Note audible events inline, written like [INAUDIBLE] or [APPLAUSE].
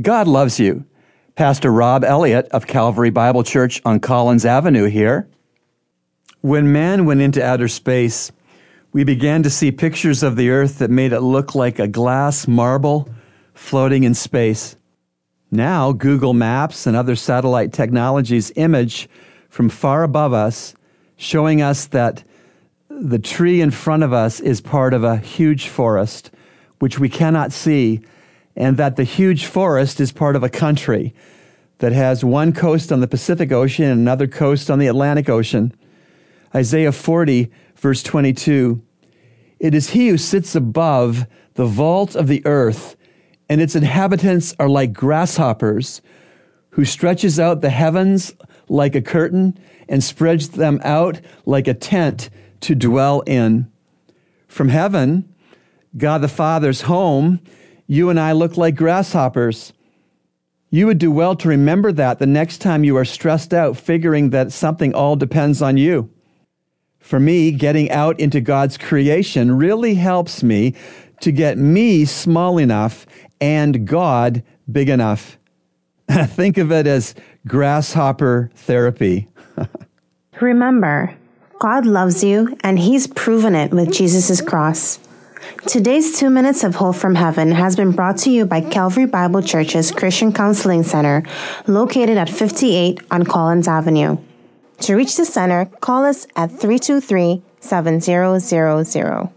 God loves you. Pastor Rob Elliott of Calvary Bible Church on Collins Avenue here. When man went into outer space, we began to see pictures of the earth that made it look like a glass marble floating in space. Now, Google Maps and other satellite technologies image from far above us, showing us that the tree in front of us is part of a huge forest, which we cannot see and that the huge forest is part of a country that has one coast on the Pacific Ocean and another coast on the Atlantic Ocean. Isaiah 40, verse 22 It is he who sits above the vault of the earth, and its inhabitants are like grasshoppers, who stretches out the heavens like a curtain and spreads them out like a tent to dwell in. From heaven, God the Father's home you and I look like grasshoppers. You would do well to remember that the next time you are stressed out, figuring that something all depends on you. For me, getting out into God's creation really helps me to get me small enough and God big enough. [LAUGHS] Think of it as grasshopper therapy. [LAUGHS] Remember, God loves you, and He's proven it with Jesus' cross. Today's two minutes of Hope from Heaven has been brought to you by Calvary Bible Church's Christian Counseling Center, located at 58 on Collins Avenue. To reach the center, call us at 323 7000.